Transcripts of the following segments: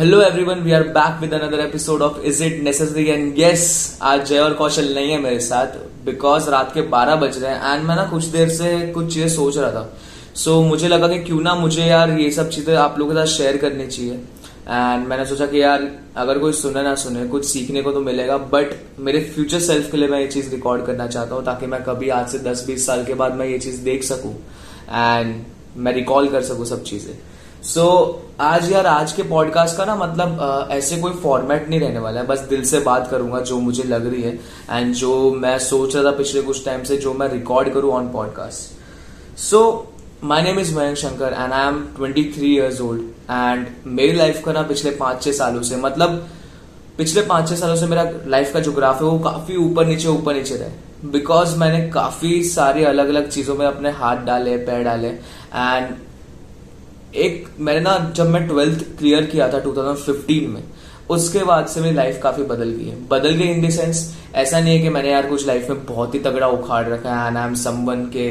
Hello everyone we are back with another episode of is it necessary and yes आज जय और कौशल नहीं है मेरे साथ बिकॉज़ रात के 12 बज रहे हैं एंड मैं ना कुछ देर से कुछ चीज़ें सोच रहा था। सो so, मुझे लगा कि क्यों ना मुझे यार ये सब चीज़ें आप लोगों के साथ शेयर करनी चाहिए। एंड मैंने सोचा कि यार अगर कोई सुने ना सुने कुछ सीखने को तो मिलेगा बट मेरे फ्यूचर सेल्फ के लिए मैं ये चीज़ रिकॉर्ड करना चाहता हूँ ताकि मैं कभी आज से दस बीस साल के बाद मैं ये चीज़ देख सकूँ एंड मैं रिकॉल कर सकूँ सब चीज़ें। सो so, आज यार आज के पॉडकास्ट का ना मतलब आ, ऐसे कोई फॉर्मेट नहीं रहने वाला है। बस दिल से बात करूँगा जो मुझे लग रही है एंड जो मैं सोच रहा था पिछले कुछ टाइम से जो मैं रिकॉर्ड करूँ on podcast so my name is Mayank Shankar and I am twenty three years old and मेरी लाइफ का ना पिछले पाँच छह सालों से मतलब पिछले पाँच छह सालों से मेरा लाइफ का जो ग्राफ है वो काफ़ी ऊपर नीचे ऊपर नीचे रहे बिकॉज़ मैंने काफ़ी सारी अलग अलग चीज़ों में अपने हाथ डाले पैर डाले एंड एक, मैंने ना जब मैं ट्वेल्थ क्लियर किया था 2015 में, उसके बाद से मेरी लाइफ काफ़ी बदल गई है। बदल गई इन द सेंस ऐसा नहीं है कि मैंने यार कुछ लाइफ में बहुत ही तगड़ा उखाड़ रखा है एंड आई एम समवन के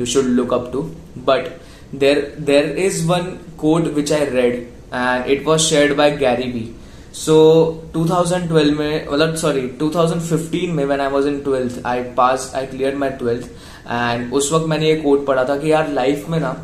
you should look up to but there there is one quote which I read and it was shared by Gary Vee so 2012 में मतलब सॉरी 2015 में when I was in twelfth I pass I clear my twelfth and उस वक्त मैंने ये coat पढ़ा था कि यार लाइफ में ना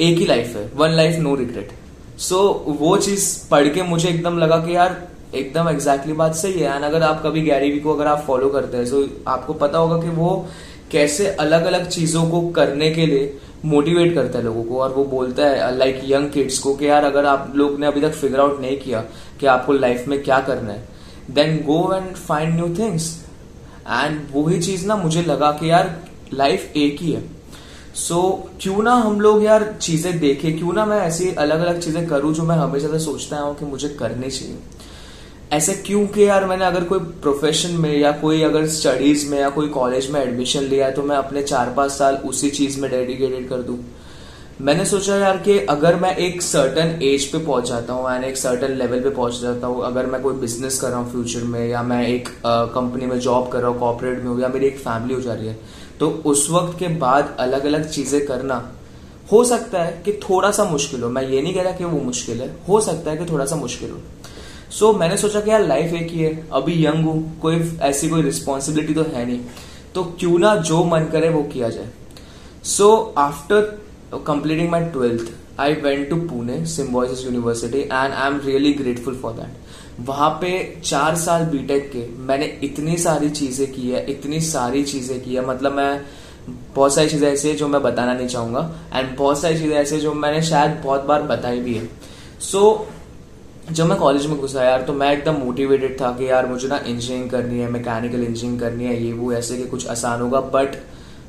एक ही लाइफ है. One life no regret so वो चीज़ पढ़ के मुझे एकदम लगा कि यार, एकदम एग्जैक्टली exactly बात सही है. एंड अगर आप कभी गैरी को अगर आप फॉलो करते हैं तो आपको पता होगा कि वो कैसे अलग अलग चीज़ों को करने के लिए मोटिवेट करता है लोगों को. और वो बोलता है लाइक यंग किड्स को, कि यार, अगर आप लोग ने अभी तक फिगर आउट नहीं किया कि आपको लाइफ में क्या करना है then go and find new things and वही चीज़ ना मुझे लगा कि यार लाइफ एक ही है. सो so, क्यों ना हम लोग यार चीज़ें देखें? क्यों ना मैं ऐसी अलग अलग चीज़ें करूँ जो मैं हमेशा से सोचता हूँ कि मुझे करनी चाहिए? ऐसे क्यों कि यार मैंने अगर कोई प्रोफेशन में या कोई अगर स्टडीज़ में या कोई कॉलेज में एडमिशन लिया है तो मैं अपने चार पाँच साल उसी चीज़ में डेडिकेटेड कर दूँ? मैंने सोचा यार कि अगर मैं एक सर्टन एज पे पहुँच जाता हूँ एक सर्टन लेवल पे पहुँच जाता हूँ अगर मैं कोई बिज़नेस कर रहा हूँ फ्यूचर में या मैं एक कंपनी में जॉब कर रहा हूँ कॉपरेट में हूँ या मेरी एक फैमिली हो जा रही है तो उस वक्त के बाद अलग अलग चीज़ें करना। हो सकता है कि थोड़ा सा मुश्किल हो। मैं ये नहीं कह रहा कि वो मुश्किल है। हो सकता है कि थोड़ा सा मुश्किल हो। सो so, मैंने सोचा कि यार लाइफ एक ही है। अभी यंग हूँ। कोई ऐसी कोई रिस्पॉन्सिबिलिटी तो है नहीं। तो क्यों ना जो मन करे वो किया जाए। So after completing my twelfth I went to Pune Symbiosis university and I am really grateful for that वहाँ पे चार साल बीटेक के मैंने इतनी सारी चीज़ें की है इतनी सारी चीज़ें की है। मतलब मैं बहुत सारी चीज़ें ऐसी है जो मैं बताना नहीं चाहूँगा एंड बहुत सारी चीज़ें ऐसी जो मैंने शायद बहुत बार बताई भी है। सो so, जब मैं कॉलेज में घुसा यार तो मैं एकदम मोटिवेटेड था कि यार मुझे ना इंजीनियरिंग करनी है मैकेनिकल इंजीनियरिंग करनी है ये वो ऐसे कि कुछ आसान होगा बट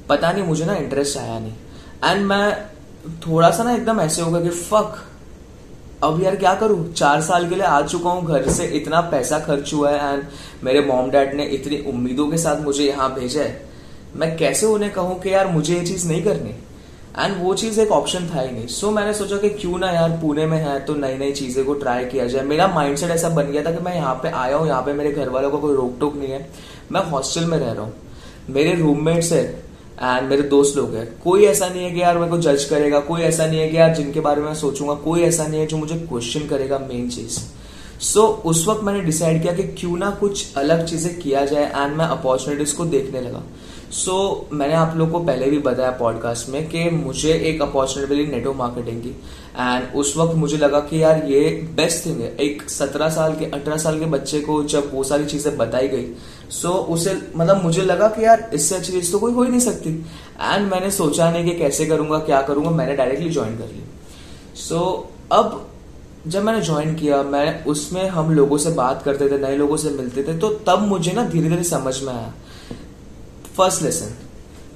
पता नहीं मुझे ना इंटरेस्ट आया नहीं। एंड मैं थोड़ा सा ना एकदम ऐसे होगा कि फक अब यार क्या करूँ? चार साल के लिए आ चुका हूँ घर से इतना पैसा खर्च हुआ है एंड मेरे मॉम डैड ने इतनी उम्मीदों के साथ मुझे यहाँ भेजा है। मैं कैसे उन्हें कहूँ कि यार मुझे ये चीज़ नहीं करनी? एंड वो चीज़ एक ऑप्शन था ही नहीं। सो so, मैंने सोचा कि क्यों ना यार पुणे में है तो नई नई चीज़ें को ट्राई किया जाए। मेरा माइंडसेट ऐसा बन गया था कि मैं यहाँ पे आया हूँ यहाँ पे मेरे घर वालों का को कोई रोक टोक नहीं है। मैं हॉस्टल में रह रहा हूँ। मेरे रूममेट्स है एंड मेरे दोस्त लोग हैं। कोई ऐसा नहीं है कि यार मेरे को जज करेगा कोई ऐसा नहीं है कि यार जिनके बारे में सोचूँगा कोई ऐसा नहीं है जो मुझे क्वेश्चन करेगा मेन चीज़। सो so, उस वक्त मैंने डिसाइड किया कि क्यों ना कुछ अलग चीज़ें किया जाए एंड मैं अपॉर्चुनिटीज़ को देखने लगा। सो so, मैंने आप लोग को पहले भी बताया पॉडकास्ट में कि मुझे एक अपॉर्चुनिटी मिली नेटो मार्केटिंग की। एंड उस वक्त मुझे लगा कि यार ये बेस्ट थिंग है। एक सत्रह साल के अठारह साल के बच्चे को जब वो सारी चीज़ें बताई गई सो so, उसे मतलब मुझे लगा कि यार इससे अच्छी चीज़ तो कोई हो ही नहीं सकती। एंड मैंने सोचा नहीं कि कैसे करूँगा क्या करूँगा मैंने डायरेक्टली ज्वाइन कर लिया। सो so, अब जब मैंने ज्वाइन किया मैं उसमें हम लोगों से बात करते थे नए लोगों से मिलते थे तो तब मुझे ना धीरे धीरे समझ में आया। फ़र्स्ट लेसन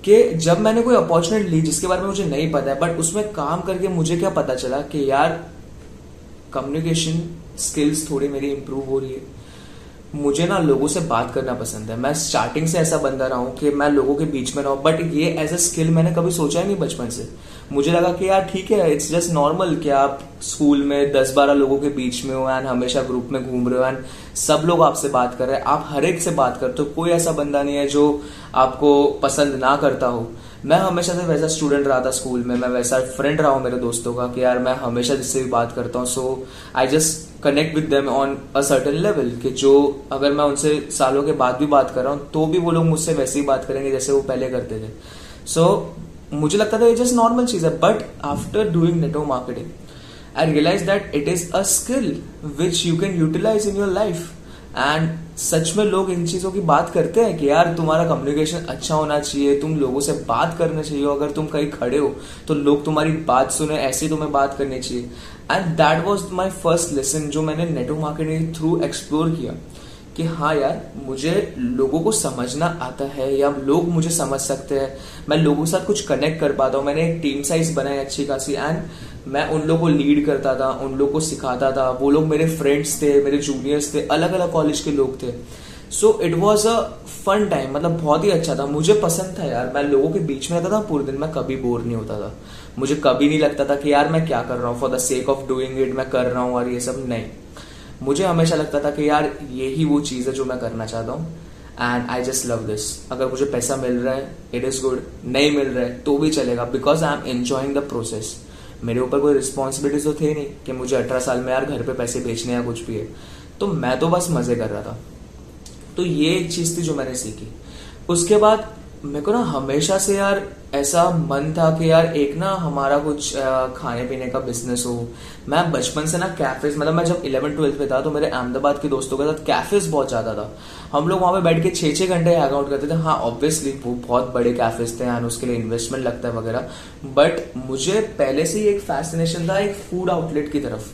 कि जब मैंने कोई अपॉर्चुनिटी ली जिसके बारे में मुझे नहीं पता है बट उसमें काम करके मुझे क्या पता चला कि यार कम्युनिकेशन स्किल्स थोड़ी मेरी इंप्रूव हो रही है। मुझे ना लोगों से बात करना पसंद है। मैं स्टार्टिंग से ऐसा बंदा रहा हूँ कि मैं लोगों के बीच में रहूँ बट ये एज अ स्किल मैंने कभी सोचा ही नहीं बचपन से। मुझे लगा कि यार ठीक है इट्स जस्ट नॉर्मल कि आप स्कूल में दस बारह लोगों के बीच में हो एंड हमेशा ग्रुप में घूम रहे हो एंड सब लोग आपसे बात कर रहे हैं। आप हर एक से बात करते हो। कोई ऐसा बंदा नहीं है जो आपको पसंद ना करता हो। मैं हमेशा से वैसा स्टूडेंट रहा था स्कूल में। मैं वैसा फ्रेंड रहा हूँ मेरे दोस्तों का कि यार मैं हमेशा जिससे भी बात करता हूँ। So I just connect with them on a certain level कि जो अगर मैं उनसे सालों के बाद भी बात कर रहा हूँ तो भी वो लोग मुझसे वैसे ही बात करेंगे जैसे वो पहले करते थे। सो so, मुझे लगता था ये जस्ट नॉर्मल चीज़ है but after doing network marketing I realise that it is a skill which you can utilise in your life and सच में लोग इन चीज़ों की बात करते हैं कि यार, तुम्हारा कम्युनिकेशन अच्छा होना चाहिए, तुम लोगों से बात करना चाहिए, अगर तुम कहीं खड़े हो तो लोग तुम्हारी बात सुने, ऐसे तुम्हें बात करनी चाहिए। And that was my first lesson जो मैंने नेटवर्क मार्केटिंग थ्रू एक्सप्लोर किया। कि हाँ यार, मुझे लोगों को समझना आता है या लोग मुझे समझ सकते हैं। मैं लोगों के साथ कुछ कनेक्ट कर पाता हूँ। मैंने एक टीम साइज़ बनाई अच्छी खासी एंड मैं उन लोगों को लीड करता था, उन लोगों को सिखाता था। वो लोग मेरे फ्रेंड्स थे, मेरे जूनियर्स थे अलग अलग कॉलेज के लोग थे। So it was a fun time मतलब बहुत ही अच्छा था। मुझे पसंद था यार, मैं लोगों के बीच में रहता था, पूरे दिन मैं कभी बोर नहीं होता था। मुझे कभी नहीं लगता था कि यार मैं क्या कर रहा हूँ for the sake of doing it मैं कर रहा हूँ और ये सब, नहीं। मुझे हमेशा लगता था कि यार, यही वो चीज़ है जो मैं करना चाहता हूँ। And I just love this अगर मुझे पैसा मिल रहा है इट इज़ गुड नहीं मिल रहा है तो भी चलेगा। Because I am enjoying the process मेरे ऊपर कोई रिस्पॉन्सिबिलिटीज तो थे नहीं कि मुझे अठारह साल में यार घर पे पैसे बेचने या कुछ भी है। तो मैं तो बस मज़े कर रहा था। तो ये एक चीज़ थी जो मैंने सीखी। उसके बाद मेरे को ना हमेशा से यार ऐसा मन था कि यार एक ना हमारा कुछ खाने पीने का बिज़नेस हो। मैं बचपन से ना कैफेज मतलब मैं जब इलेवन ट्वेल्थ में था तो मेरे अहमदाबाद के दोस्तों के साथ कैफेज बहुत ज़्यादा था। हम लोग वहाँ पे बैठ के छह छह घंटे हैंग आउट करते थे। हाँ ऑब्वियसली वो बहुत बड़े कैफेज थे एंड उसके लिए इन्वेस्टमेंट लगता है वगैरह। बट मुझे पहले से ही एक फैसिनेशन था एक फ़ूड आउटलेट की तरफ़।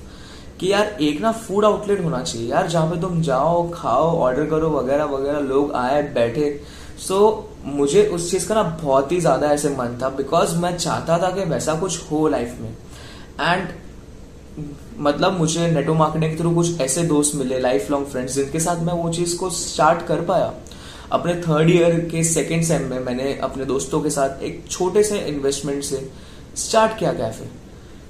कि यार एक ना फ़ूड आउटलेट होना चाहिए। यार जहाँ पे तुम जाओ, खाओ ऑर्डर करो, वगैरह वगैरह, लोग आए, बैठे। सो so, मुझे उस चीज़ का ना बहुत ही ज़्यादा ऐसे मन था बिकॉज़ मैं चाहता था कि वैसा कुछ हो लाइफ में। एंड मतलब मुझे नेटो मार्केटिंग के थ्रू कुछ ऐसे दोस्त मिले लाइफ लॉन्ग फ्रेंड्स जिनके साथ मैं वो चीज़ को स्टार्ट कर पाया। अपने थर्ड ईयर के सेकेंड सेम में मैंने अपने दोस्तों के साथ एक छोटे से इन्वेस्टमेंट से स्टार्ट किया कैफ़े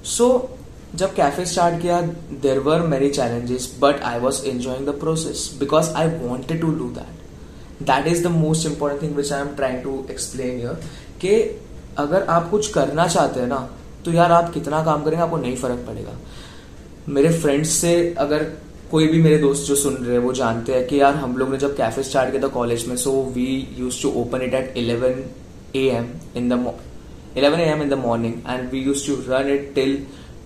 सो so, जब कैफ़े स्टार्ट किया देर वर मेरी challenges but I was enjoying the process because I wanted to do that that is the most important thing which I am trying to explain यर कि अगर आप कुछ करना चाहते हैं ना तो यार आप कितना काम करेंगे, आपको नहीं फ़र्क पड़ेगा। मेरे फ्रेंड्स से अगर कोई भी मेरे दोस्त जो सुन रहे हैं, वो जानते हैं कि यार हम लोग ने जब कैफ़े स्टार्ट किया था कॉलेज में so we used to open it at eleven A M in the eleven A M in the morning and we used to run it till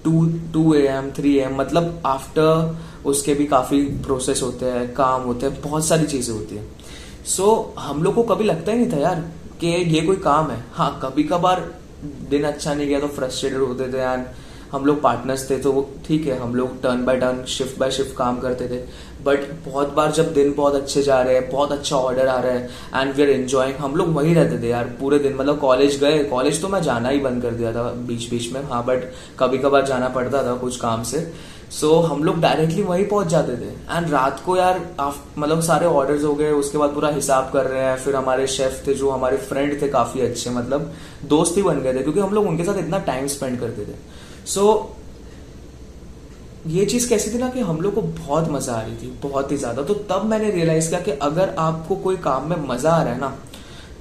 two two A M three A M मतलब after उसके भी काफ़ी process होते हैं, काम होते हैं, बहुत सारी चीज़ें होती है। सो so, हम लोग को कभी लगता ही नहीं था यार कि ये कोई काम है। हाँ कभी कभार दिन अच्छा नहीं गया तो फ्रस्ट्रेटेड होते थे यार। हम लोग पार्टनर्स थे तो ठीक है हम लोग turn by turn shift by shift काम करते थे। बट बहुत बार जब दिन बहुत अच्छे जा रहे हैं बहुत अच्छा ऑर्डर आ रहा है एंड वी आर एंजॉइंग हम लोग वहीं रहते थे यार पूरे दिन। मतलब कॉलेज गए कॉलेज तो मैं जाना ही बंद कर दिया था बीच बीच में। हाँ बट कभी कभार जाना पड़ता था कुछ काम से। सो so, हम लोग डायरेक्टली वहीं पहुँच जाते थे। एंड रात को यार मतलब सारे ऑर्डर्स हो गए उसके बाद पूरा हिसाब कर रहे हैं। फिर हमारे शेफ थे जो हमारे फ्रेंड थे काफ़ी अच्छे मतलब दोस्त ही बन गए थे क्योंकि हम लोग उनके साथ इतना टाइम स्पेंड करते थे। सो so, ये चीज़ कैसी थी ना कि हम लोग को बहुत मज़ा आ रही थी बहुत ही ज़्यादा। तो तब मैंने रियलाइज़ किया कि अगर आपको कोई काम में मज़ा आ रहा है ना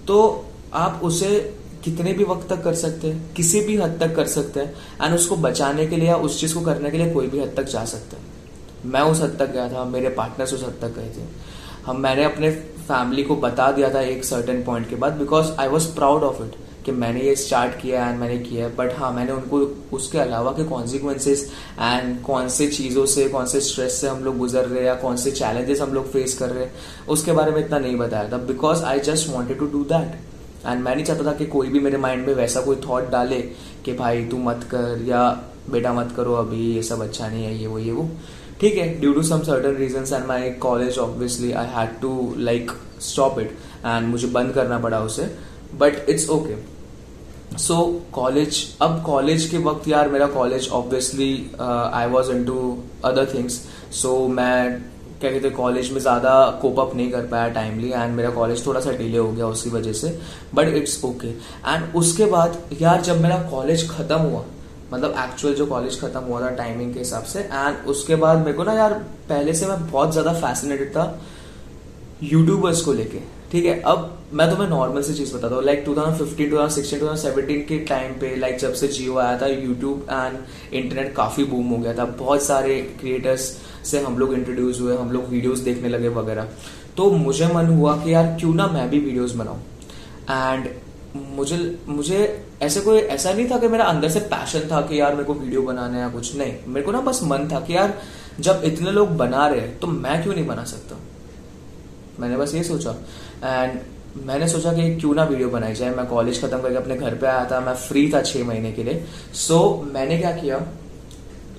तो आप उसे कितने भी वक्त तक कर सकते हैं, किसी भी हद तक कर सकते हैं एंड उसको बचाने के लिए या उस चीज़ को करने के लिए कोई भी हद तक जा सकता है। मैं उस हद तक गया था, मेरे पार्टनर्स उस हद तक गए थे। हम, मैंने अपने फैमिली को बता दिया था एक सर्टेन पॉइंट के बाद because I was proud of it कि मैंने ये स्टार्ट किया एंड मैंने किया है। बट हाँ मैंने उनको उसके अलावा के कॉन्सिक्वेंसेज एंड कौन से चीज़ों से, कौन से स्ट्रेस से हम लोग गुजर रहे हैं या कौन से चैलेंजेस हम लोग फेस कर रहे हैं, उसके बारे में इतना नहीं बताया था। Because I just wanted to do that and मैं नहीं चाहता था कि कोई भी मेरे माइंड में वैसा कोई थॉट डाले कि भाई तू मत कर या बेटा मत करो, अभी ये सब अच्छा नहीं है, ये वो ये वो। ठीक है due to some certain reason and my college obviously I had to like stop it and मुझे बंद करना पड़ा उसे but it's okay so college अब कॉलेज के वक्त यार मेरा college obviously I was into other things so मैं क्या कहते कॉलेज में ज़्यादा कोप अप नहीं कर पाया टाइमली एंड मेरा कॉलेज थोड़ा सा डिले हो गया उसकी वजह से बट इट्स ओके एंड उसके बाद यार जब मेरा कॉलेज खत्म हुआ मतलब एक्चुअल जो कॉलेज खत्म हुआ था टाइमिंग के हिसाब से एंड उसके बाद मेरे को ना यार पहले से मैं बहुत ज़्यादा फैसिनेटेड था यूट्यूबर्स को लेके ठीक है? अब मैं तुम्हें नॉर्मल सी चीज़ बताता हूँ लाइक 2015, 2016, 2017 के टाइम पे लाइक जब से जियो आया था यूट्यूब एंड इंटरनेट काफ़ी बूम हो गया था। बहुत सारे क्रिएटर्स से हम लोग इंट्रोड्यूस हुए हम लोग वीडियोस देखने लगे वगैरह। तो मुझे मन हुआ कि यार क्यों ना मैं भी वीडियोस बनाऊँ? एंड मुझे मुझे ऐसे कोई ऐसा नहीं था कि मेरा अंदर से पैशन था कि यार मेरे को वीडियो बनाना है या कुछ नहीं। मेरे को ना बस मन था कि यार जब इतने लोग बना रहे तो मैं क्यों नहीं बना सकता? मैंने बस ये सोचा। एंड मैंने सोचा कि क्यों ना वीडियो बनाई जाए। मैं कॉलेज खत्म करके अपने घर पे आया था। मैं फ्री था छह महीने के लिए। सो so, मैंने क्या किया?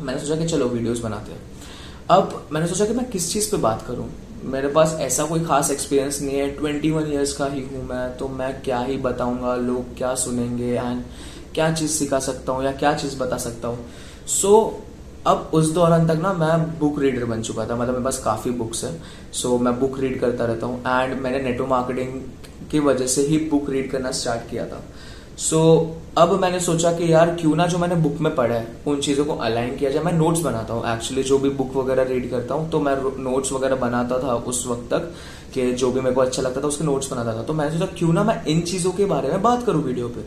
मैंने सोचा कि चलो वीडियोस बनाते हैं। अब मैंने सोचा कि मैं किस चीज़ पे बात करूँ? मेरे पास ऐसा कोई खास एक्सपीरियंस नहीं है। ट्वेंटी वन ईयर्स का ही हूँ मैं तो मैं क्या ही बताऊँगा? लोग क्या सुनेंगे? एंड क्या चीज़ सिखा सकता हूँ या क्या चीज़ बता सकता हूँ? सो so, अब उस दौरान तक ना मैं बुक रीडर बन चुका था। मतलब मेरे पास काफ़ी बुक्स है। सो so, मैं बुक रीड करता रहता हूँ। एंड मैंने नेटो मार्केटिंग की वजह से ही बुक रीड करना स्टार्ट किया था। सो so, अब मैंने सोचा कि यार क्यों ना जो मैंने बुक में पढ़ा है उन चीज़ों को अलाइन किया जाए। मैं नोट्स बनाता हूँ। एक्चुअली जो भी बुक वगैरह रीड करता हूँ तो मैं नोट्स वगैरह बनाता था उस वक्त तक कि जो भी मेरे को अच्छा लगता था उसके नोट्स बनाता था। तो मैंने सोचा क्यों ना मैं इन चीज़ों के बारे में बात करूँ वीडियो पे?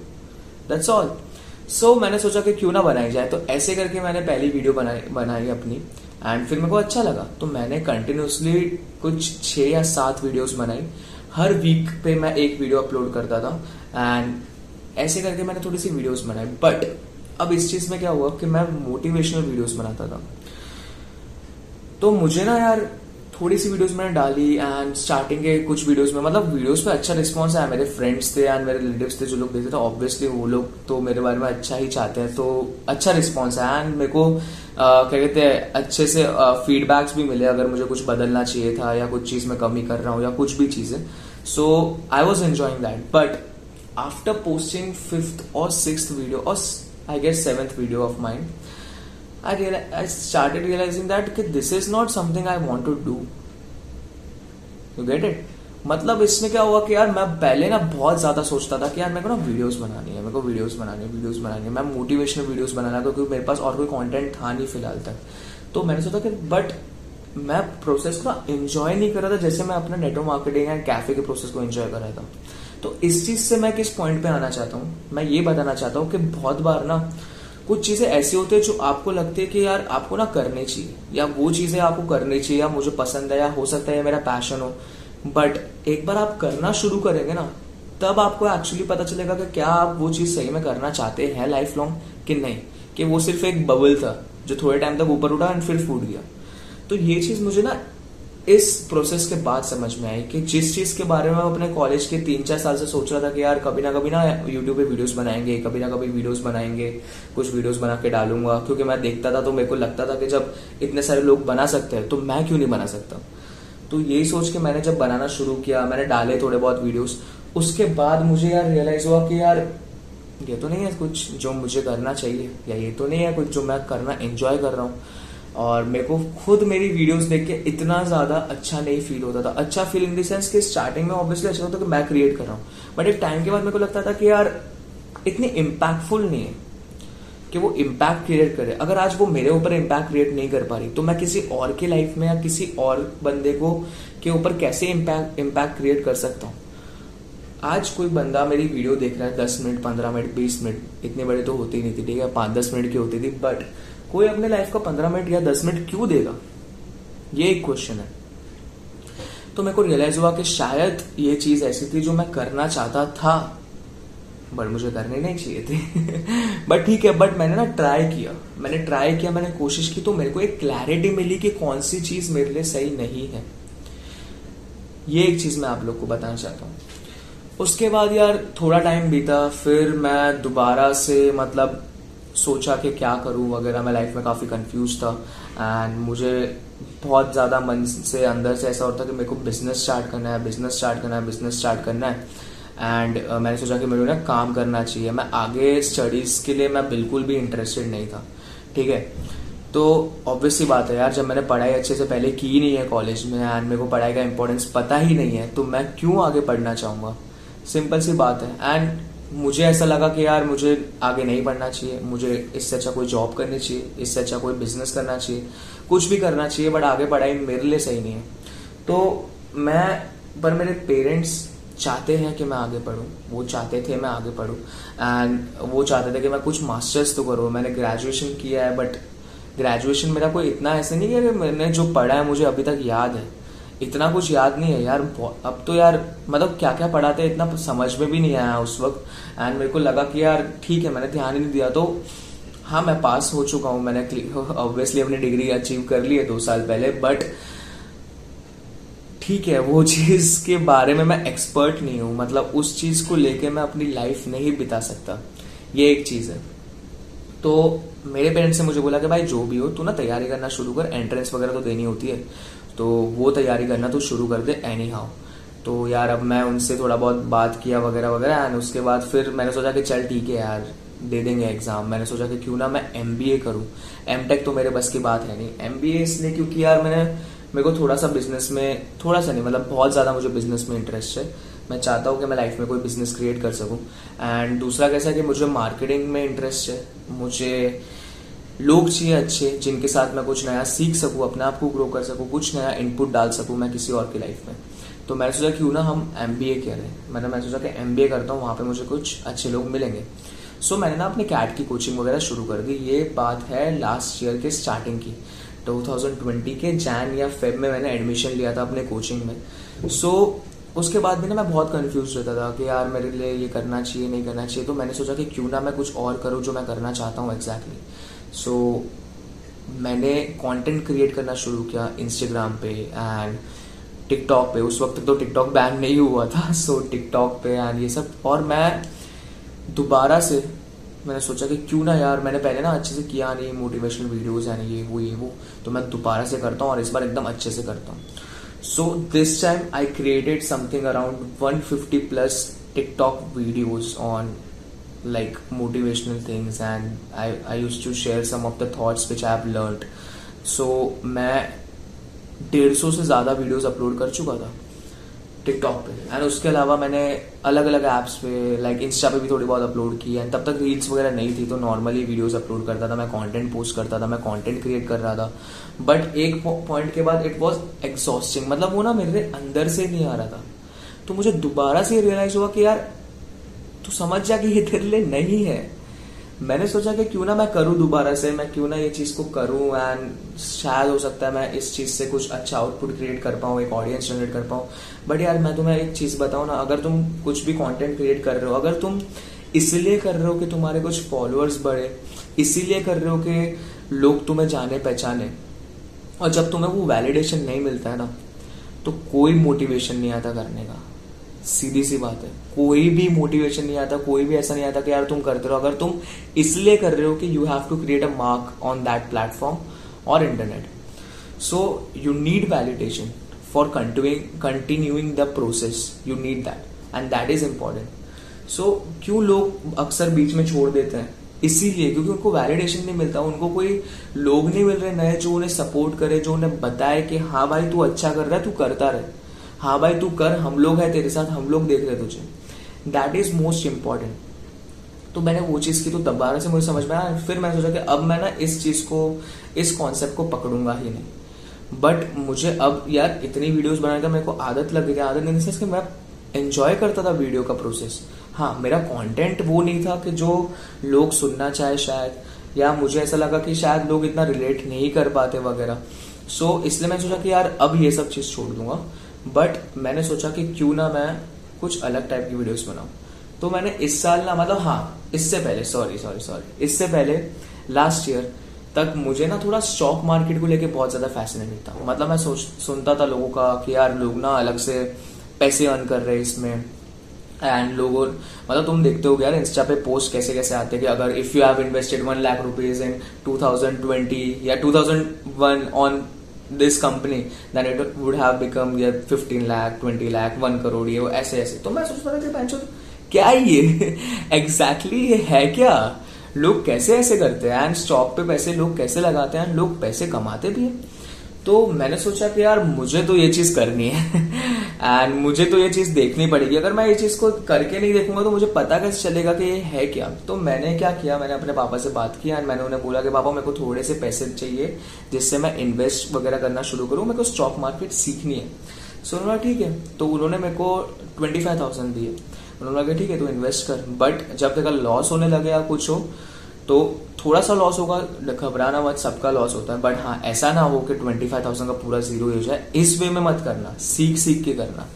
दैट्स ऑल सो मैंने सोचा कि क्यों ना बनाई जाए। तो ऐसे करके मैंने पहली वीडियो बनाई बनाई अपनी एंड फिर मेरे को अच्छा लगा। तो मैंने कंटिन्यूसली कुछ छह या सात वीडियोस बनाई। हर वीक पे मैं एक वीडियो अपलोड करता था एंड ऐसे करके मैंने थोड़ी सी वीडियोस बनाई। बट अब इस चीज़ में क्या हुआ कि मैं मोटिवेशनल वीडियोस बनाता था। तो मुझे ना यार, थोड़ी सी वीडियोस मैंने डाली एंड स्टार्टिंग के कुछ वीडियोस में मतलब वीडियोस पे अच्छा रिस्पॉन्स आया। मेरे फ्रेंड्स थे एंड मेरे रिलेटिव्स थे जो लोग देखते थे ऑब्वियसली वो लोग तो मेरे बारे में अच्छा ही चाहते हैं तो अच्छा रिस्पॉन्स है एंड मेरे को क्या कहते हैं, अच्छे से फीडबैक्स भी मिले अगर मुझे कुछ बदलना चाहिए था या कुछ चीज़ में कमी कर रहा हूँ या कुछ भी चीज़ें। So I was enjoying that but after posting fifth or sixth video or I guess seventh video of mine, I real I started realizing that okay, this is not something I want to do. You get it? मतलब इसमें क्या हुआ कि यार मैं पहले ना बहुत ज़्यादा सोचता था कि यार मेरे को ना वीडियोस बनानी है मेरे को वीडियोस बनानी है वीडियोस बनानी है मैं मोटिवेशनल वीडियोस बनाना क्योंकि मेरे पास और कोई कंटेंट था नहीं फ़िलहाल तक तो मैंने सोचा कि बट मैं प्रोसेस को एंजॉय नहीं कर रहा था जैसे मैं अपना नेटवर्क मार्केटिंग एंड कैफ़े के प्रोसेस को एंजॉय कर रहा था तो इस चीज़ से मैं किस पॉइंट पे आना चाहता हूँ? मैं ये बताना चाहता हूँ कि बहुत बार ना कुछ चीज़ें ऐसी होती है जो आपको लगती है कि यार आपको ना करनी चाहिए, या वो चीज़ें आपको करनी चाहिए, या मुझे पसंद है, या हो सकता है मेरा पैशन हो। बट एक बार आप करना शुरू करेंगे ना, तब आपको एक्चुअली पता चलेगा कि क्या आप वो चीज़ सही में करना चाहते हैं लाइफ लॉन्ग कि नहीं, कि वो सिर्फ़ एक बबल था, जो थोड़े टाइम तक ऊपर उठा एंड फिर फूट गया। तो ये चीज़ मुझे ना इस प्रोसेस के बाद समझ में आई कि जिस चीज़ के बारे में अपने कॉलेज के तीन चार साल से सोच रहा था कि यार कभी ना कभी ना यूट्यूब पे वीडियोस बनाएँगे, कभी ना कभी वीडियोस बनाएँगे, कुछ वीडियोस बना के डालूँगा, क्योंकि मैं देखता था तो मेरे को लगता था कि जब इतने सारे लोग बना सकते हैं तो मैं क्यों नहीं बना सकता? तो यही सोच के मैंने जब बनाना शुरू किया, मैंने डाले थोड़े बहुत वीडियोस उसके बाद मुझे यार रियलाइज़ हुआ कि यार ये तो नहीं है कुछ जो मुझे करना चाहिए, या ये तो नहीं है कुछ जो मैं करना एंजॉय कर रहा हूँ। और मेरे को खुद मेरी वीडियोस देख के इतना ज़्यादा अच्छा नहीं फील होता था। अच्छा फील इन द सेंस कि स्टार्टिंग में ऑब्वियसली अच्छा होता कि मैं क्रिएट कर रहा हूँ। बट एक टाइम के बाद मेरे को लगता था कि यार, इतनी इम्पैक्टफुल नहीं है कि वो इम्पैक्ट क्रिएट करे। अगर आज वो मेरे ऊपर इम्पैक्ट क्रिएट नहीं कर पा रही तो मैं किसी और के लाइफ में या किसी और बंदे को, के ऊपर कैसे इम्पैक्ट इम्पैक्ट क्रिएट कर सकता हूँ? आज कोई बंदा मेरी वीडियो देख रहा है दस मिनट, पंद्रह मिनट, बीस मिनट, इतने बड़े तो होते नहीं थे, ठीक है? पाँच, दस मिनट की होती थी बट कोई अपने लाइफ का पंद्रह मिनट या दस मिनट क्यों देगा? ये एक क्वेश्चन है। तो मेरे को रियलाइज़ हुआ कि शायद ये चीज़ ऐसी थी जो मैं करना चाहता था बट मुझे करने नहीं चाहिए थे। बट ठीक है बट मैंने ना ट्राई किया। मैंने ट्राई किया, मैंने कोशिश की तो मेरे को एक क्लैरिटी मिली कि कौन सी चीज़ मेरे लिए सही नहीं है। ये एक चीज़ मैं आप लोग को बताना चाहता हूँ। उसके बाद यार, थोड़ा टाइम बीता, फिर मैं दोबारा से मतलब सोचा कि क्या करूँ वगैरह मैं लाइफ में काफ़ी कंफ्यूज था। एंड मुझे बहुत ज़्यादा मन से अंदर से ऐसा होता कि मेरे को बिज़नेस स्टार्ट करना है बिज़नेस स्टार्ट करना है बिज़नेस स्टार्ट करना है। एंड uh, मैंने सोचा कि मेरे को ना काम करना चाहिए। मैं आगे स्टडीज़ के लिए मैं बिल्कुल भी इंटरेस्टेड नहीं था। ठीक है? तो ऑब्वियसली बात है यार जब मैंने पढ़ाई अच्छे से पहले की नहीं है कॉलेज में एंड मेरे को पढ़ाई का इंपॉर्टेंस पता ही नहीं है तो मैं क्यों आगे पढ़ना चाहूँगा? सिंपल सी बात है। एंड मुझे ऐसा लगा कि यार मुझे आगे नहीं बढ़ना चाहिए, मुझे इससे अच्छा कोई जॉब करनी चाहिए, इससे अच्छा कोई बिज़नेस करना चाहिए, कुछ भी करना चाहिए बट आगे पढ़ाई मेरे लिए सही नहीं है। तो मैं, पर मेरे पेरेंट्स चाहते हैं कि मैं आगे पढ़ूं वो चाहते थे मैं आगे पढ़ूं एंड वो चाहते थे कि मैं कुछ मास्टर्स तो करूँ, मैंने ग्रेजुएशन किया है बट ग्रेजुएशन मेरा कोई इतना ऐसे नहीं है कि मैंने जो पढ़ा है, मुझे अभी तक याद है। इतना कुछ याद नहीं है यार अब तो यार मतलब क्या क्या पढ़ाते इतना समझ में भी नहीं आया उस वक्त। एंड मेरे को लगा कि यार, ठीक है, मैंने ध्यान ही नहीं दिया। तो हाँ मैं पास हो चुका हूँ। मैंने ऑब्वियसली अपनी डिग्री अचीव कर ली है दो साल पहले बट ठीक है, वो चीज़ के बारे में मैं एक्सपर्ट नहीं हूँ। मतलब उस चीज़ को लेके मैं अपनी लाइफ नहीं बिता सकता। ये एक चीज़ है। तो मेरे पेरेंट्स ने मुझे बोला कि, भाई, जो भी हो, तू ना तैयारी करना शुरू कर। एंट्रेंस वगैरह तो देनी होती है। तो वो तैयारी करना तो शुरू कर दे एनी हाउ तो यार अब मैं उनसे थोड़ा बहुत बात किया वगैरह वगैरह एंड उसके बाद फिर मैंने सोचा कि चल ठीक है यार, दे देंगे एग्ज़ाम मैंने सोचा कि क्यों ना मैं एम बी ए करूँ. एम टेक तो मेरे बस की बात है नहीं. एम बी ए इसलिए क्योंकि यार मैंने, मेरे को थोड़ा सा बिज़नेस में, थोड़ा सा नहीं मतलब बहुत ज़्यादा मुझे बिज़नेस में इंटरेस्ट है. मैं चाहता हूँ कि मैं लाइफ में कोई बिज़नेस क्रिएट कर सकूँ. एंड दूसरा कैसा कि मुझे मार्केटिंग में इंटरेस्ट है. मुझे लोग चाहिए अच्छे जिनके साथ मैं कुछ नया सीख सकूँ अपने आप को ग्रो कर सकूँ कुछ नया इनपुट डाल सकूँ मैं किसी और की लाइफ में। तो मैंने सोचा क्यों ना हम एम बी ए करें मैंने मैं सोचा कि एम बी ए करता हूँ वहाँ पे मुझे कुछ अच्छे लोग मिलेंगे। सो so, मैंने ना अपने कैट की कोचिंग वगैरह शुरू कर दी। ये बात है लास्ट ईयर के स्टार्टिंग की। 2020 के जैन या फेब में मैंने एडमिशन लिया था अपने कोचिंग में। सो so, उसके बाद भी ना मैं बहुत कंफ्यूज रहता था कि यार मेरे लिए ये करना चाहिए नहीं करना चाहिए। तो मैंने सोचा कि क्यों ना मैं कुछ और करूँ जो मैं करना चाहता हूँ एग्जैक्टली सो so, मैंने कंटेंट क्रिएट करना शुरू किया इंस्टाग्राम पे एंड टिकटॉक पे। उस वक्त तो टिकटॉक बैन नहीं हुआ था सो so, टिकटॉक पे एंड ये सब। और मैं दोबारा से मैंने सोचा कि क्यों ना यार मैंने पहले ना अच्छे से किया नहीं मोटिवेशनल वीडियोस यानी ये वो ये वो तो मैं दोबारा से करता हूँ और इस बार एकदम अच्छे से करता हूँ। So this time I created something around 150 plus TikTok videos on like motivational things and I, I used to share some of the thoughts which I have learned so मैं डेढ़ सौ से ज़्यादा वीडियोस अपलोड कर चुका था TikTok पे। And उसके अलावा मैंने अलग अलग ऐप्स पे लाइक इंस्टा पे भी थोड़ी बहुत अपलोड की एंड तब तक रील्स वगैरह नहीं थी तो नॉर्मली वीडियोस अपलोड करता था मैं कंटेंट पोस्ट करता था मैं कंटेंट क्रिएट कर रहा था। बट एक पॉइंट के बाद इट वॉज़ एग्जॉस्टिंग मतलब वो ना मेरे अंदर से नहीं आ रहा था। तो मुझे दोबारा से रियलाइज़ हुआ कि यार तू समझ जा कि ये तेरे लिए नहीं है। मैंने सोचा कि क्यों ना मैं करूँ दोबारा से, मैं क्यों ना ये चीज़ को करूँ एंड शायद हो सकता है मैं इस चीज़ से कुछ अच्छा आउटपुट क्रिएट कर पाऊँ, एक ऑडियंस जनरेट कर पाऊँ। बट यार, मैं तुम्हें एक चीज़ बताऊँ ना, अगर तुम कुछ भी कंटेंट क्रिएट कर रहे हो, अगर तुम इसलिए कर रहे हो कि तुम्हारे कुछ फॉलोअर्स बढ़े, इसीलिए कर रहे हो कि लोग तुम्हें जाने पहचाने, और जब तुम्हें वो वैलिडेशन नहीं मिलता है ना तो कोई मोटिवेशन नहीं आता करने का। सीधी सी बात है। कोई भी मोटिवेशन नहीं आता, कोई भी ऐसा नहीं आता कि यार तुम करते रहो। अगर तुम इसलिए कर रहे हो कि you have to create a mark on that platform और internet so you need validation for continuing the process you need that and that is important so क्यों लोग अक्सर बीच में छोड़ देते हैं? इसीलिए क्योंकि उनको वैलिडेशन नहीं मिलता। उनको कोई लोग नहीं मिल रहे, नए जो उन्हें सपोर्ट करे, जो उन्हें बताए कि हाँ भाई तू अच्छा कर रहा है, तू करता रहे। हाँ भाई तू कर हम लोग है तेरे साथ हम लोग देख रहे तुझे। दैट इज़ मोस्ट इंपॉर्टेंट तो मैंने वो चीज़ की तो दोबारा से मुझे समझ में आया फिर मैंने सोचा कि अब मैं ना इस चीज़ को इस कॉन्सेप्ट को पकड़ूँगा ही नहीं। बट मुझे अब यार इतनी वीडियोस बनाने का मेरे को आदत लग गई आदत नहीं कि मैं एंजॉय करता था वीडियो का प्रोसेस हाँ मेरा कंटेंट वो नहीं था कि जो लोग सुनना चाहे शायद या मुझे ऐसा लगा कि शायद लोग इतना रिलेट नहीं कर पाते वगैरह। सो so, इसलिए मैंने सोचा कि यार अब ये सब चीज़ छोड़ दूँगा। बट मैंने सोचा कि क्यों ना मैं कुछ अलग टाइप की वीडियोस बनाऊँ। तो मैंने इस साल ना मतलब हाँ इससे पहले सॉरी सॉरी सॉरी इससे पहले लास्ट ईयर तक मुझे ना थोड़ा स्टॉक मार्केट को लेके बहुत ज़्यादा फैसिनेटेड था। मतलब मैं सोच, सुनता था लोगों का कि यार लोग ना अलग से पैसे अर्न कर रहे हैं इसमें। एंड लोगों मतलब तुम देखते हो यार इंस्टा पे पोस्ट कैसे कैसे आते हैं कि अगर if you have invested one lakh rupees in 2020 या 2001 on this company then it would have become ये 15 लाख 20 लाख वन करोड़ ये वो ऐसे ऐसे। तो मैं सोचता था कि क्या ये एग्जैक्टली exactly ये है क्या? लोग कैसे ऐसे करते हैं? एंड स्टॉक पे पैसे लोग कैसे लगाते हैं? लोग पैसे कमाते भी हैं। तो मैंने सोचा कि यार मुझे तो ये चीज़ करनी है। एंड मुझे तो ये चीज़ देखनी पड़ेगी। अगर मैं ये चीज़ को करके नहीं देखूँगा तो मुझे पता कैसे चलेगा कि ये है क्या? तो मैंने क्या किया? मैंने अपने पापा से बात की एंड मैंने उन्हें बोला कि, पापा, मेरे को थोड़े से पैसे चाहिए जिससे मैं इन्वेस्ट वगैरह करना शुरू करूँ। मेरे को स्टॉक मार्केट सीखनी है। सो उन्होंने ठीक है। तो उन्होंने मेरे को ट्वेंटी फाइव थाउज़ेंड दिए। उन्होंने कहा ठीक है तो इन्वेस्ट कर। बट जब तक लॉस होने लगे या कुछ हो तो थोड़ा सा लॉस होगा, घबराना मत, सबका लॉस होता है बट हाँ ऐसा ना हो कि ट्वेंटी फाइव थाउज़ेंड का पूरा ज़ीरो हो जाए, इस वे में मत करना सीख सीख के करना।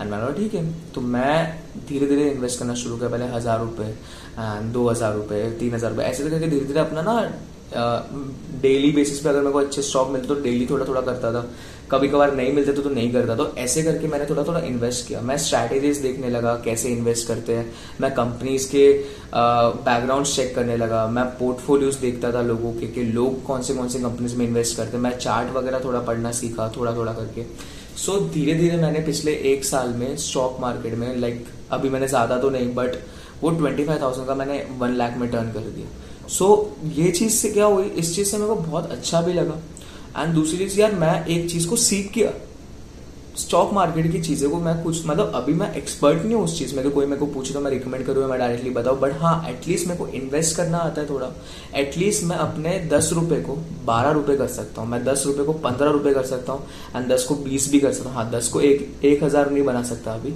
एंड मैंने ठीक है। तो मैं धीरे धीरे इन्वेस्ट करना शुरू किया, पहले हज़ार एंड दो हज़ार रुपए, तीन हज़ार रुपए, ऐसे करके धीरे धीरे अपना ना डेली बेसिस पे अगर मेरे को अच्छे स्टॉक मिलते तो डेली थोड़ा थोड़ा करता था। कभी कभार नहीं मिलते तो, तो नहीं करता। तो ऐसे करके मैंने थोड़ा थोड़ा इन्वेस्ट किया। मैं स्ट्रैटेजीज देखने लगा कैसे इन्वेस्ट करते हैं। मैं कंपनीज़ के बैकग्राउंड चेक करने लगा। मैं पोर्टफोलियोज देखता था लोगों के कि लोग कौन से कौन से कंपनीज़ में इन्वेस्ट करते मैं चार्ट वगैरह थोड़ा पढ़ना सीखा थोड़ा थोड़ा करके। सो so, धीरे धीरे मैंने पिछले एक साल में स्टॉक मार्केट में लाइक like, अभी मैंने ज़्यादा तो नहीं बट वो ट्वेंटी फाइव थाउज़ेंड का मैंने वन लाख में टर्न कर दिया। सो so, ये चीज़ से क्या हुई? इस चीज़ से मेरे को बहुत अच्छा भी लगा। एंड दूसरी चीज़ यार, मैं एक चीज़ को सीख किया। स्टॉक मार्केट की चीज़ें को मैं कुछ मतलब अभी मैं एक्सपर्ट नहीं हूँ उस चीज़ में कि कोई मेरे को पूछे तो मैं रिकमेंड करूँ मैं डायरेक्टली बताऊँ बट हाँ एटलीस्ट मेरे को इन्वेस्ट करना आता है थोड़ा। एटलीस्ट मैं अपने दस रुपए को बारह रुपए कर सकता हूँ। मैं दस रुपए को पंद्रह रुपए कर सकता हूँ एंड दस को बीस भी कर सकता हूँ। हाँ दस को एक एक हज़ार नहीं बना सकता अभी।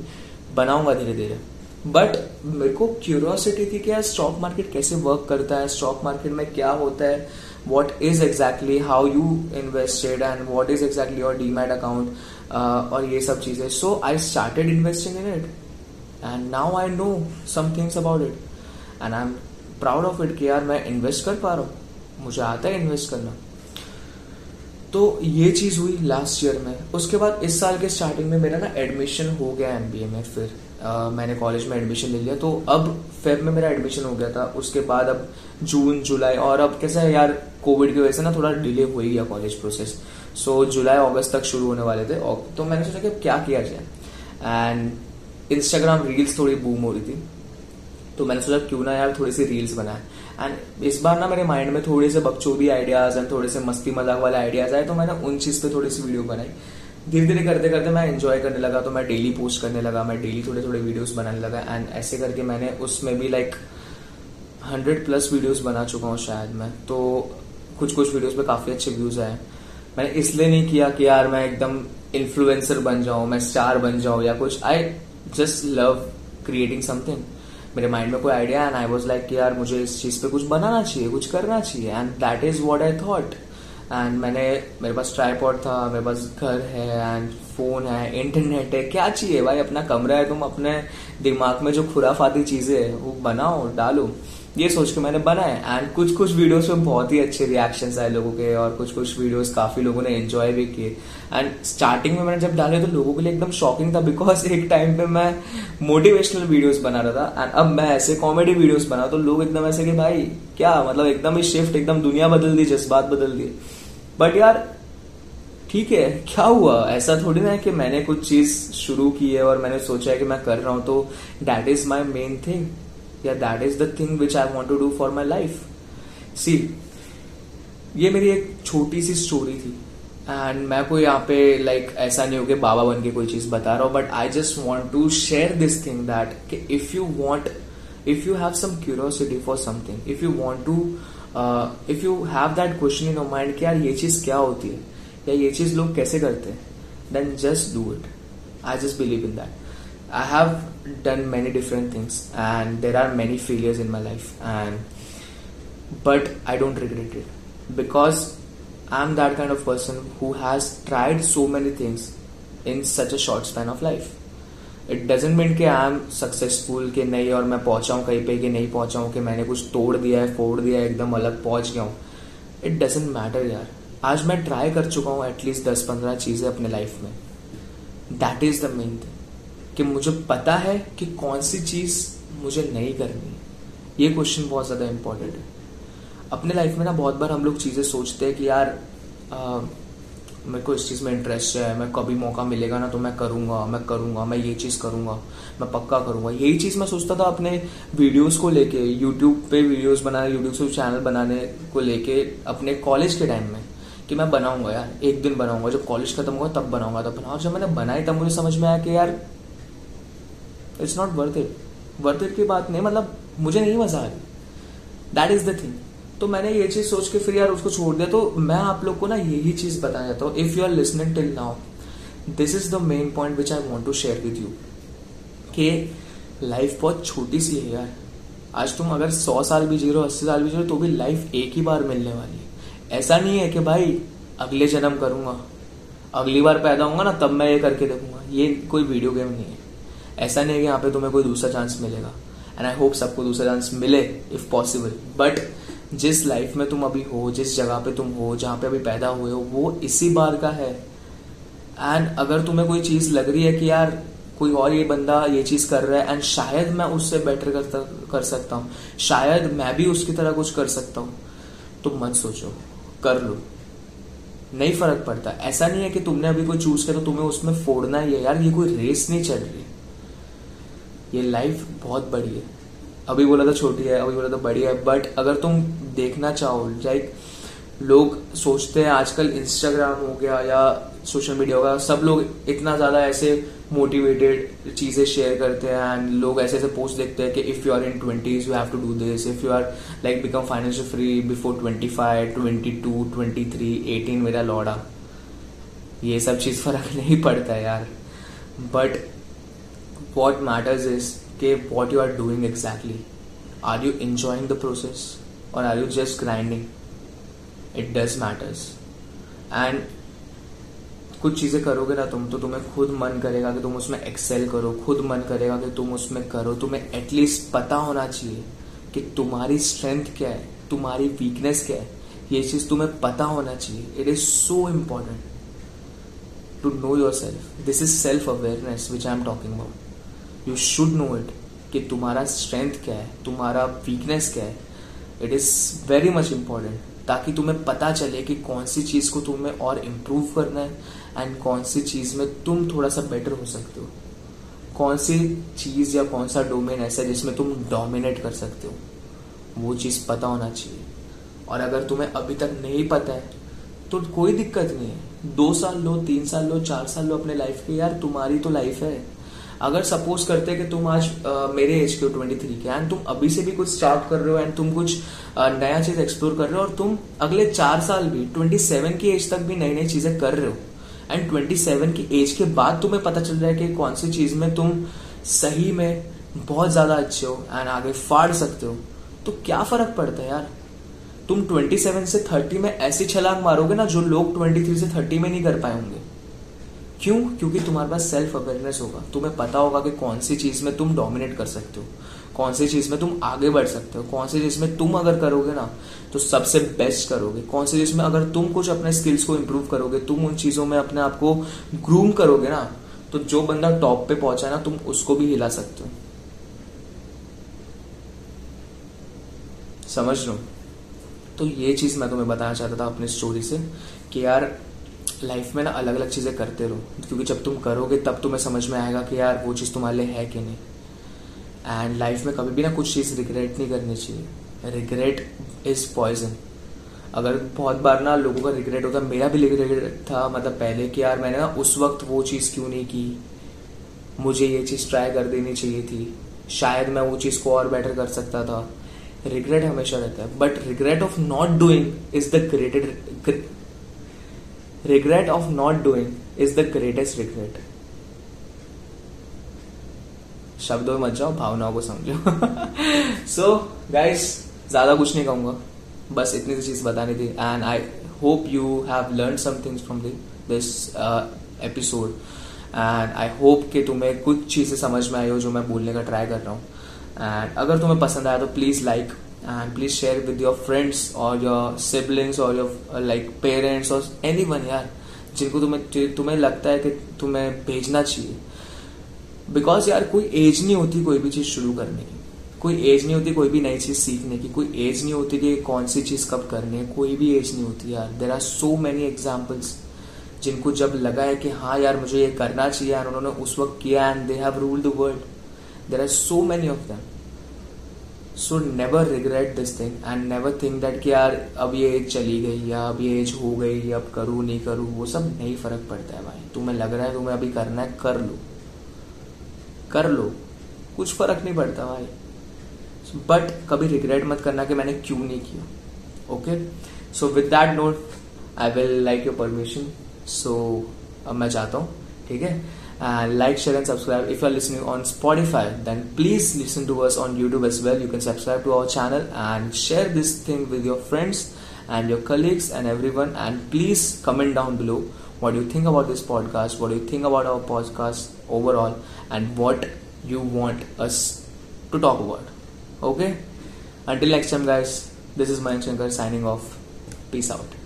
बनाऊँगा धीरे धीरे। बट मेरे को क्यूरियोसिटी थी कि यार स्टॉक मार्केट कैसे वर्क करता है स्टॉक मार्केट में क्या होता है। What is exactly how you invested and what is exactly your demat account uh, और ये सब चीज़ें। So I started investing in it and now I know some things about it and I am proud of it कि यार मैं invest कर पा रहा हूँ। मुझे आता है इन्वेस्ट करना। तो ये चीज़ हुई लास्ट ईयर में। उसके बाद इस साल के स्टार्टिंग में मेरा ना एडमिशन हो गया एमबीए में फिर। मैंने कॉलेज में एडमिशन ले लिया। तो अब फेब में मेरा एडमिशन हो गया था। उसके बाद अब जून जुलाई और अब कैसा है यार कोविड की वजह से ना थोड़ा डिले हो गया कॉलेज प्रोसेस सो जुलाई अगस्त तक शुरू होने वाले थे। तो मैंने सोचा कि क्या किया जाए। एंड इंस्टाग्राम रील्स थोड़ी बूम हो रही थी। तो मैंने सोचा, क्यों ना यार थोड़ी सी रील्स बनाए। एंड इस बार ना मेरे माइंड में थोड़े से बकचोदी आइडियाज़ एंड थोड़े से मस्ती मज़ाक वाले आइडियाज़ आए तो मैंने उन चीज़ पे थोड़ी सी वीडियो बनाई। धीरे धीरे करते करते मैं एंजॉय करने लगा तो मैं डेली पोस्ट करने लगा, मैं डेली थोड़े थोड़े वीडियोस बनाने लगा एंड ऐसे करके मैंने उसमें भी लाइक हंड्रेड प्लस वीडियोस बना चुका हूँ शायद मैं। तो कुछ कुछ वीडियोस पे काफ़ी अच्छे व्यूज़ आए। मैंने इसलिए नहीं किया कि यार मैं एकदम इन्फ्लुएंसर बन जाऊँ, मैं स्टार बन जाऊँ या कुछ। I just love creating something मेरे माइंड में कोई idea and I was like कि यार मुझे इस चीज़ पे कुछ बनाना चाहिए, कुछ करना चाहिए। And that is what I thought and मैंने, मेरे पास ट्राईपॉड था, मेरे पास घर है एंड फ़ोन है इंटरनेट है, क्या चाहिए भाई? अपना कमरा है, तुम अपने दिमाग में जो खुराफाती चीज़ें है, वो बनाओ, डालो। ये सोच के मैंने बनाए। एंड कुछ कुछ वीडियोस में बहुत ही अच्छे रिएक्शंस आए लोगों के और कुछ कुछ वीडियोस काफ़ी लोगों ने एंजॉय भी किए। एंड स्टार्टिंग में मैंने जब डाले तो लोगों के लिए एकदम शॉकिंग था बिकॉज़ एक टाइम पे मैं मोटिवेशनल वीडियोस बना रहा था। एंड अब मैं ऐसे कॉमेडी वीडियोस बना तो लोग एकदम ऐसे कि भाई, क्या मतलब एकदम ही शिफ्ट एकदम दुनिया बदल दी, जज्बात बदल दिए। बट यार ठीक है क्या हुआ? ऐसा थोड़ी ना है कि मैंने कुछ चीज़ शुरू की है और मैंने सोचा है कि मैं कर रहा हूँ तो that is my main thing या that is the thing which I want to do for my life see ये मेरी एक छोटी सी स्टोरी थी एंड मैं कोई यहाँ पे लाइक like, ऐसा नहीं हो कि बाबा बन के कोई चीज़ बता रहा हूँ but I just want to share this thing that if you want if you have some curiosity for something if you want to if you have that question in your mind कि यार ये चीज़ क्या होती है? या ये चीज़ लोग कैसे करते हैं? Then just do it I just believe in that I have done many different things and there are many failures in my life and but I don't regret it because I am that kind of person who has tried so many things in such a short span of life it doesn't mean कि I am successful कि नहीं और मैं पहुँचा कहीं पे कि नहीं पहुँचा कि मैंने कुछ तोड़ दिया है फोड़ दिया है एकदम अलग पहुँच गया हूँ। इट डजेंट मैटर यार। आज मैं ट्राई कर चुका हूँ एटलीस्ट दस पंद्रह चीज़ें अपने लाइफ में। That is the main thing कि मुझे पता है कि कौन सी चीज़ मुझे नहीं करनी ये क्वेश्चन बहुत ज़्यादा इंपॉर्टेंट है। अपने लाइफ में ना बहुत बार हम लोग चीज़ें सोचते हैं कि यार आ, मेरे को इस चीज़ में इंटरेस्ट है, मैं कभी मौका मिलेगा ना तो मैं करूँगा मैं करूँगा, मैं ये चीज़ करूँगा, मैं पक्का करूँगा। यही चीज़ मैं सोचता था अपने वीडियोस को लेके यूट्यूब पे वीडियोस बनाने यूट्यूब से चैनल बनाने को लेके अपने कॉलेज के टाइम में कि मैं बनाऊँगा यार, एक दिन बनाऊँगा, जब कॉलेज खत्म होगा तब बनाऊँगा। तब बनाऊँगा जब मैंने बनाई तब मुझे समझ में आया कि यार it's not worth it worth it की बात नहीं मतलब मुझे नहीं मज़ा आ रही। दैट इज़ द थिंग तो मैंने ये चीज़ सोच के फिर यार उसको छोड़ दिया। तो मैं आप लोग को ना यही चीज़ बताना चाहता हूँ। If you are listening till now this is the main point which I want to share with you कि लाइफ बहुत छोटी सी है यार। आज तुम अगर सौ साल भी जी रहे हो, अस्सी साल भी जी रहे हो तो भी लाइफ एक ही बार मिलने वाली है। ऐसा नहीं है कि भाई अगले जन्म करूँगा, अगली बार पैदा होऊँगा ना, तब मैं ये करके देखूँगा। ये कोई वीडियो गेम नहीं है। ऐसा नहीं है कि यहाँ पे तुम्हें कोई दूसरा चांस मिलेगा। एंड आई होप सबको दूसरा चांस मिले इफ़ पॉसिबल बट जिस लाइफ में तुम अभी हो जिस जगह पे तुम हो जहाँ पे अभी पैदा हुए हो वो इसी बार का है। एंड अगर तुम्हें कोई चीज़ लग रही है कि यार कोई और ये बंदा ये चीज़ कर रहा है एंड शायद मैं उससे बेटर कर, कर सकता हूँ। शायद मैं भी उसकी तरह कुछ कर सकता हूँ। तो मत सोचो कर लो। नहीं फ़र्क पड़ता। ऐसा नहीं है कि तुमने अभी कोई चूज़ किया तो तुम्हें उसमें फोड़ना ही है। यार ये कोई रेस नहीं चल रही। ये लाइफ बहुत बड़ी है। अभी बोला तो छोटी है, अभी बोला तो बड़ी है बट अगर तुम देखना चाहो लाइक लोग सोचते हैं आजकल इंस्टाग्राम हो गया या सोशल मीडिया हो गया, सब लोग इतना ज़्यादा ऐसे मोटिवेटेड चीज़ें शेयर करते हैं एंड लोग ऐसे ऐसे पोस्ट देखते हैं कि if you are in twenties you have to do this if you are like become financial free before twenty five twenty two twenty three eighteen मेरा लौड़ा। ये सब चीज़ फ़र्क नहीं पड़ता यार। बट वॉट मैटर्स इज़ के what you are doing exactly are you enjoying the process और are you just grinding it does matters and कुछ चीज़ें करोगे ना तुम तो तुम्हें खुद मन करेगा कि तुम उसमें एक्सेल करो, खुद मन करेगा कि तुम उसमें करो। तुम्हें एटलीस्ट पता होना चाहिए कि तुम्हारी स्ट्रेंथ क्या है, तुम्हारी वीकनेस क्या है। ये चीज़ तुम्हें पता होना चाहिए। It is so important to know your self this is self awareness which I am talking about you should know it कि तुम्हारा स्ट्रेंथ क्या है, तुम्हारा वीकनेस क्या है. It is very much important ताकि तुम्हें पता चले कि कौन सी चीज़ को तुम्हें और इम्प्रूव करना है एंड कौन सी चीज़ में तुम थोड़ा सा बेटर हो सकते हो. कौन सी चीज़ या कौन सा डोमेन ऐसा है जिसमें तुम डोमिनेट कर सकते हो. वो चीज़ पता होना चाहिए. और अगर तुम्हें अभी तक नहीं पता है तो कोई दिक्कत नहीं है. दो साल लो, तीन साल लो, चार साल लो अपने लाइफ के, यार तुम्हारी तो लाइफ है. अगर सपोज़ करते कि तुम आज आ, मेरे एज के हो ट्वेंटी थ्री के एंड तुम अभी से भी कुछ स्टार्ट कर रहे हो एंड तुम कुछ नया चीज़ एक्सप्लोर कर रहे हो और तुम अगले चार साल भी ट्वेंटी सेवन की एज तक भी नई नई चीज़ें कर रहे हो एंड ट्वेंटी सेवन की एज के बाद तुम्हें पता चल रहा है कि कौन सी चीज़ में तुम सही में बहुत ज़्यादा अच्छे हो एंड आगे फाड़ सकते हो तो क्या फ़र्क पड़ता है यार? तुम 27 से 30 में ऐसी छलांग मारोगे ना जो लोग 23 से 30 में नहीं कर पाए होंगे। क्यों? क्योंकि तुम्हारे पास सेल्फ अवेयरनेस होगा। तुम्हें पता होगा कि कौन सी चीज़ में तुम डोमिनेट कर सकते हो। कौन सी चीज़ में तुम आगे बढ़ सकते हो। कौन सी चीज़ में तुम अगर करोगे ना तो सबसे बेस्ट करोगे। कौन सी चीज़ में अगर तुम कुछ अपने स्किल्स को इम्प्रूव करोगे, तुम उन चीज़ों में अपने आप को ग्रूम करोगे ना तो जो बंदा टॉप पे पहुँचा है ना, तुम उसको भी हिला सकते हो। समझ लो तो ये चीज़ मैं तुम्हें बताना चाहता था अपनी स्टोरी से कि यार लाइफ में ना अलग अलग चीज़ें करते रहो। क्योंकि जब तुम करोगे, तब तुम्हें समझ में आएगा कि यार, वो चीज़ तुम्हारे लिए है कि नहीं। एंड लाइफ में कभी भी ना कुछ चीज़ रिग्रेट नहीं करनी चाहिए। रिग्रेट इज़ पॉइजन अगर बहुत बार ना लोगों का रिग्रेट होता, मेरा भी रिग्रेट था मतलब पहले कि यार मैंने ना उस वक्त वो चीज़ क्यों नहीं की? मुझे ये चीज़ ट्राई कर देनी चाहिए थी। शायद मैं वो चीज़ को और बेटर कर सकता था। रिग्रेट हमेशा रहता है। But regret of not doing is the greatest regret of not doing is the greatest regret शब्दों में मत जाओ, भावनाओं को समझो। सो गाइस ज़्यादा कुछ नहीं कहूँगा। बस इतनी सी चीज़ बतानी थी। And I hope you have learn something from this episode and I hope कि तुम्हें कुछ चीज़ें समझ में आई हो जो मैं बोलने का ट्राई कर रहा हूँ। एंड अगर तुम्हें पसंद आया तो please like and please share with your friends or your siblings or your uh, like parents or anyone यार जिनको तुम्हें तुम्हें लगता है कि तुम्हें भेजना चाहिए। बिकॉज़ यार कोई एज नहीं होती कोई भी चीज़ शुरू करने की। कोई एज नहीं होती कोई भी नई चीज़ सीखने की। कोई एज नहीं होती कि कौन सी चीज़ कब करनी है। कोई भी एज नहीं होती यार। There are so many examples जिनको जब लगा है कि हाँ यार मुझे ये करना चाहिए यार उन्होंने उस वक्त किया and they have ruled the world there are so many of them so never regret this thing and never think that कि यार, अब ये एज चली गई या अब ये एज हो गई, अब करूँ, नहीं करूँ, वो सब नहीं फ़र्क पड़ता है भाई। तुम्हें लग रहा है तुम्हें अभी करना है, कर लो। कर लो। कुछ फ़र्क नहीं पड़ता भाई। बट कभी रिग्रेट मत करना कि मैंने क्यों नहीं किया। Okay so with that note I will like your permission so अब मैं चाहता हूँ, ठीक है? And like share and subscribe. If you are listening on spotify then please listen to us on youtube as well. You can subscribe to our channel and share this thing with your friends and your colleagues and everyone. And please comment down below what you think about this podcast what do you think about our podcast overall and what you want us to talk about. Okay? Until next time guys this is Mayank Shankar signing off. Peace out